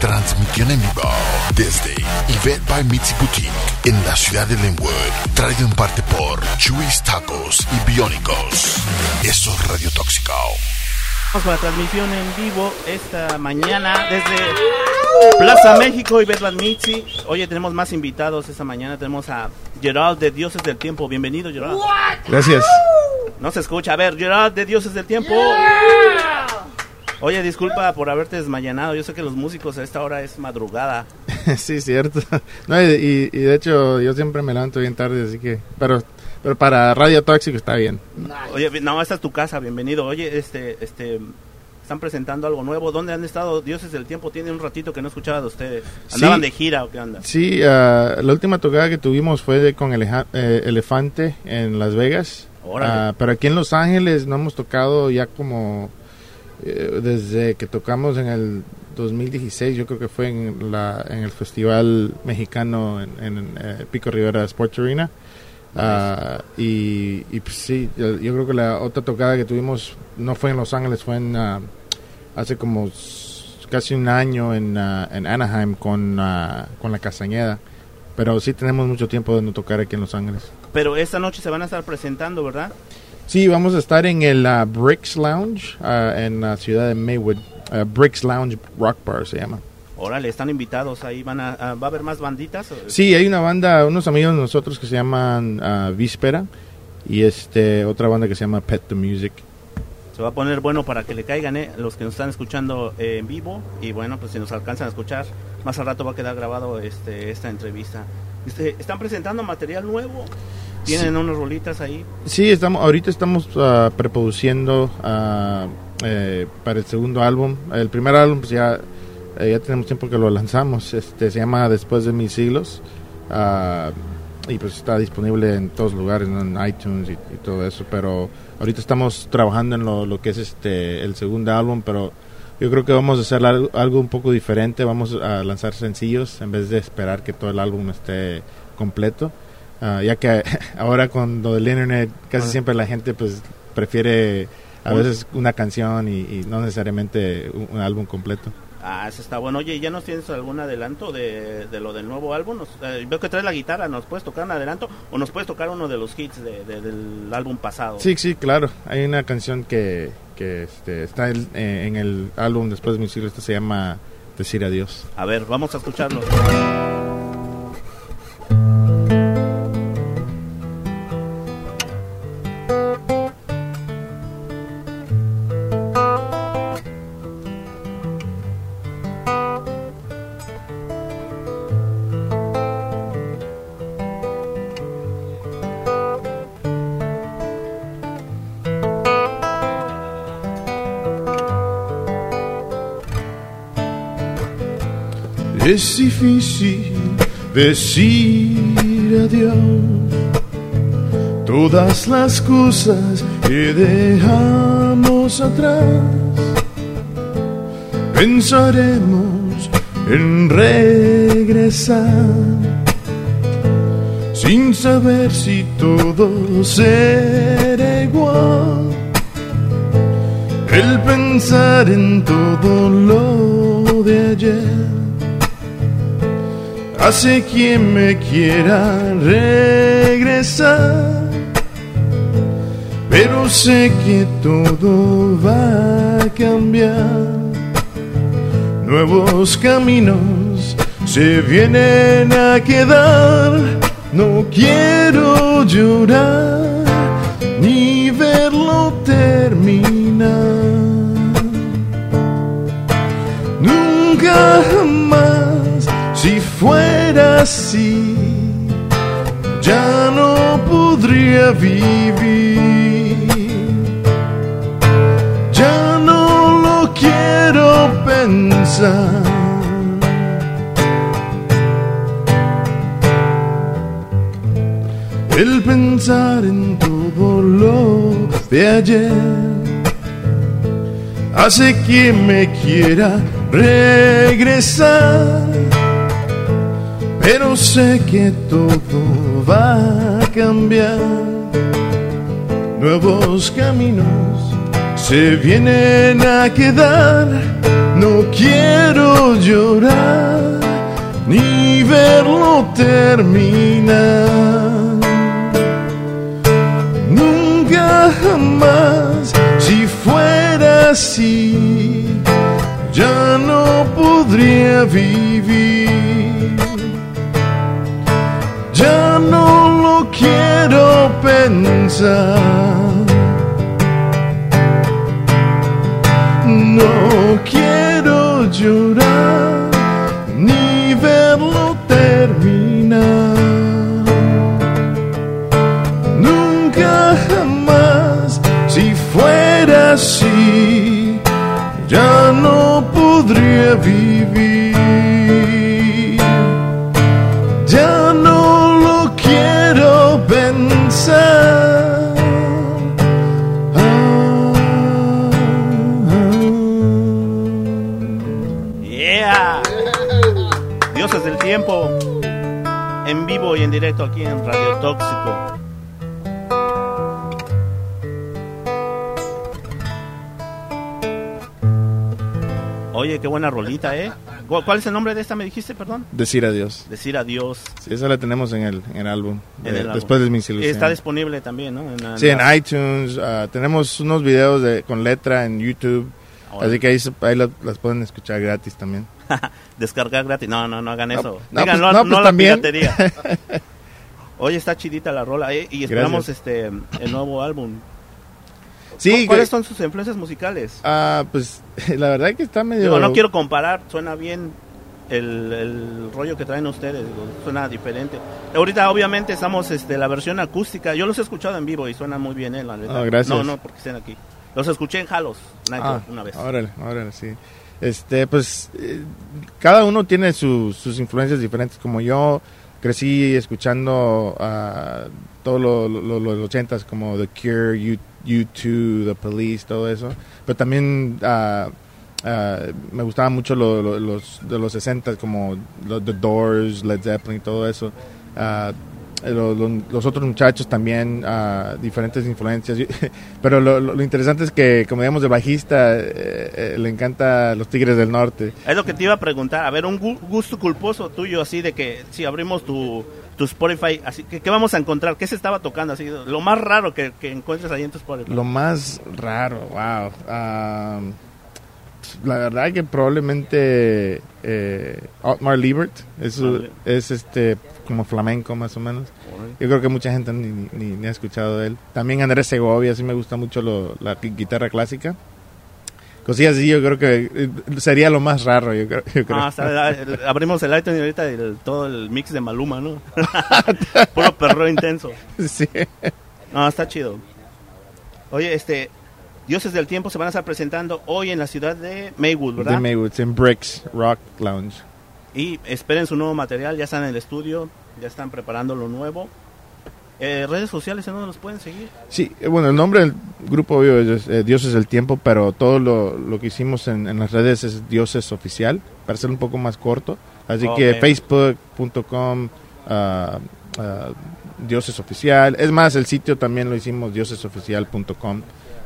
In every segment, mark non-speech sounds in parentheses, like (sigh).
Transmisión en vivo desde Yvette by Mitzi Boutique en la ciudad de Linwood. Traído en parte por Chewy's Tacos y Biónicos. Eso es Radio Tóxico. Vamos con la transmisión en vivo esta mañana desde Plaza México y Betman Mitzi. Oye, tenemos más invitados esta mañana. Tenemos a Gerald de Dioses del Tiempo. Bienvenido, Gerald. Gracias. No se escucha. A ver, Gerald de Dioses del Tiempo. Oye, disculpa por haberte desmayanado. Yo sé que los músicos a esta hora es madrugada. (laughs) sí, cierto. (laughs) No, y, y, de hecho, yo siempre me levanto bien tarde, así que. Pero, pero para Radio Tóxico está bien. Oye, no, esta es tu casa. Bienvenido. Oye, este, este. Están presentando algo nuevo. ¿Dónde han estado Dioses del Tiempo? Tiene un ratito que no escuchaba de ustedes. ¿Andaban de gira o qué onda? Sí, uh, la última tocada que tuvimos fue de, con eh, Elefante en Las Vegas. Uh, pero aquí en Los Ángeles no hemos tocado ya como eh, desde que tocamos en el 2016, yo creo que fue en, la, en el Festival Mexicano en, eh, Pico Rivera Sports Arena. Ah, y, pues sí, yo, creo que la otra tocada que tuvimos no fue en Los Ángeles, fue en ah, hace como casi un año en, ah, en Anaheim con, con la Castañeda. Pero sí tenemos mucho tiempo de no tocar aquí en Los Ángeles. Pero esta noche se van a estar presentando, ¿verdad? Sí, vamos a estar en el uh, Bricks Lounge uh, en la ciudad de Maywood. Uh, Bricks Lounge Rock Bar se llama. Órale, están invitados ahí. Van a, ¿Va a haber más banditas? Sí, hay una banda, unos amigos de nosotros que se llaman Víspera y este otra banda que se llama Pet the Music. Se va a poner bueno para que le caigan eh, los que nos están escuchando eh, en vivo y bueno, pues si nos alcanzan a escuchar, más al rato va a quedar grabado este, esta entrevista. Este, ¿Están presentando material nuevo? ¿Tienen unas rolitas ahí? Sí, estamos, ahorita estamos uh, preproduciendo uh, eh, para el segundo álbum. El primer álbum pues ya, eh, ya tenemos tiempo que lo lanzamos. Este se llama Después de mis siglos. Uh, y pues está disponible en todos lugares, en iTunes y, todo eso. Pero ahorita estamos trabajando en lo, lo, que es este el segundo álbum, pero yo creo que vamos a hacer algo, algo un poco diferente. Vamos a lanzar sencillos en vez de esperar que todo el álbum esté completo. Ah, ya que (laughs) ahora con lo del internet casi siempre la gente pues prefiere a veces una canción y, no necesariamente un, álbum completo. Ah, eso está bueno. Oye, ¿ya nos tienes algún adelanto de, lo del nuevo álbum? Eh, veo que traes la guitarra, ¿nos puedes tocar un adelanto o nos puedes tocar uno de los hits del álbum pasado? Sí, sí, claro. Hay una canción que, que este, está eh, en el álbum después de mi siglo, esta se llama Decir Adiós. A ver, vamos a escucharlo. Es difícil decir adiós. Todas las cosas que dejamos atrás. Pensaremos en regresar. Sin saber si todo será igual. El pensar en todo lo de ayer hace quien me quiera regresar. Pero sé que todo va a cambiar. Nuevos caminos se vienen a quedar. No quiero llorar ni verlo terminar. Así, ya no podría vivir. Ya no lo quiero pensar. El pensar en todo lo de ayer hace que me quiera regresar pero sé que todo va a cambiar. Nuevos caminos se vienen a quedar. No quiero llorar ni verlo terminar. Nunca jamás, si fuera así, ya no podría vivir. No quiero pensar. No quiero llorar ni verlo terminar. Nunca jamás, si fuera así, ya no podría vivir. Dioses del tiempo. En vivo y en directo aquí en Radio Tóxico. Oye, qué buena rolita, ¿eh? ¿Cuál, es el nombre de esta, me dijiste, perdón? Decir adiós. Decir adiós. Sí, esa la tenemos en el, en el álbum. En eh, el álbum. Después de mis ilusiones. Está disponible también, ¿no? En la- Sí, en la- iTunes. ah, tenemos unos videos de, con letra en YouTube. Así que ahí, se- ahí la- las pueden escuchar gratis también. (laughs) Descargar gratis. No, no, no hagan eso. no, Digan, pues- no, pues la también. piratería. (laughs) Oye, está chidita la rola, ¿eh? Y esperamos Gracias. este el nuevo álbum. Sí, ¿Cuáles que- son sus influencias musicales? ah, pues (laughs) la verdad que está medio... Digo, no quiero comparar, suena bien el, el rollo que traen ustedes, digo, suena diferente. Ahorita obviamente estamos este la versión acústica, yo los he escuchado en vivo y suena muy bien, eh, la. Ah, gracias. No, no, porque estén aquí. Los escuché en Halos Ah, una vez. Órale, órale, sí. Este, pues, eh, cada uno tiene sus- sus influencias diferentes. Como yo crecí escuchando a todos lo- lo- los ochentas, como The Cure, U- U2, The Police, todo eso. Pero también ah, ah, me gustaban mucho lo- lo- los de los sesentas, como The Doors, Led Zeppelin, todo eso. Ah, lo- lo- los otros muchachos también, ah, diferentes influencias. (laughs) Pero lo, lo- lo interesante es que, como digamos, de bajista, eh, eh, le encanta los Tigres del Norte. Es lo que te iba a preguntar, a ver, un gu- gusto culposo tuyo así de que si abrimos tu, tu Spotify, así que ¿qué vamos a encontrar? ¿Qué se estaba tocando así? Lo más raro que, que encuentres ahí en tu Spotify. Lo más raro, wow. Ah, la verdad que probablemente eh, Otmar Liebert es, Vale. es este como flamenco más o menos. Yo creo que mucha gente ni, ni- ni ha escuchado de él. También Andrés Segovia, sí me gusta mucho lo- la gui- guitarra clásica. Cosillas así, yo creo que eh, sería lo más raro, yo creo. yo creo. Ah, (laughs) el- abrimos el iTunes y ahorita el- todo el mix de Maluma, ¿no? (laughs) Puro perro intenso. Sí. No, está chido. Oye, este, Dioses del Tiempo se van a estar presentando hoy en la ciudad de Maywood, ¿verdad? De Maywood, en Bricks Rock Lounge. Y esperen su nuevo material, ya están en el estudio, ya están preparando lo nuevo. Eh, redes sociales, ¿en dónde los pueden seguir? Sí, eh, bueno, el nombre del grupo obvio es eh, Dioses del Tiempo, pero todo lo, lo que hicimos en, en las redes es Dioses Oficial, para ser un poco más corto. Así que Ok. facebook.com, ah, ah, Dioses Oficial. Es más, el sitio también lo hicimos diosesoficial.com.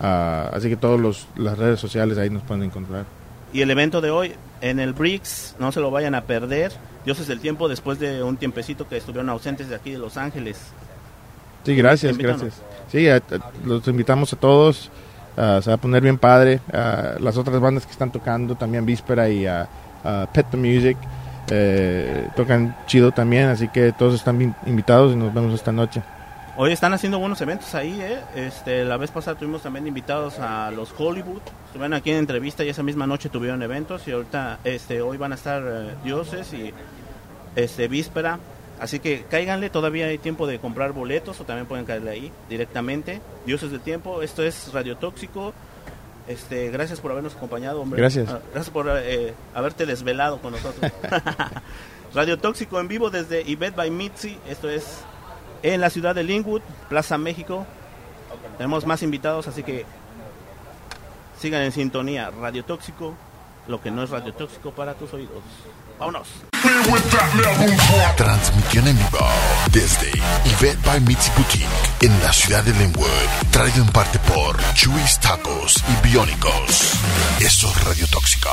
ah, así que todas las redes sociales ahí nos pueden encontrar. Y el evento de hoy en el BRICS, no se lo vayan a perder. Dioses del Tiempo, después de un tiempecito que estuvieron ausentes de aquí de Los Ángeles. Sí, gracias, gracias. Sí, a- a- los invitamos a todos. ah, se va a poner bien padre. Ah, las otras bandas que están tocando, también Víspera y Pet the Music, eh, tocan chido también. Así que todos están invitados y nos vemos esta noche. Hoy están haciendo buenos eventos ahí, ¿eh? Este, la vez pasada tuvimos también invitados a los Hollywood. Estuvieron aquí en entrevista y esa misma noche tuvieron eventos y ahorita, este, hoy van a estar eh, Dioses y este, Víspera. Así que cáiganle, todavía hay tiempo de comprar boletos o también pueden caerle ahí directamente. Dioses del Tiempo, esto es Radio Tóxico. Este, gracias por habernos acompañado, hombre. Gracias. Ah, gracias por eh, haberte desvelado con nosotros. (laughs) (laughs) Radio Tóxico en vivo desde Ibet by Mitzi. Esto es en la ciudad de Linwood, Plaza México. Tenemos más invitados, así que sigan en sintonía. Radio Tóxico lo que no es radiotóxico para tus oídos. Vámonos. Transmisión en vivo desde Yvette by Mitzi Boutique en la ciudad de Linwood. Traído en parte por Chewy's Tacos y Biónicos. Eso es radiotóxico.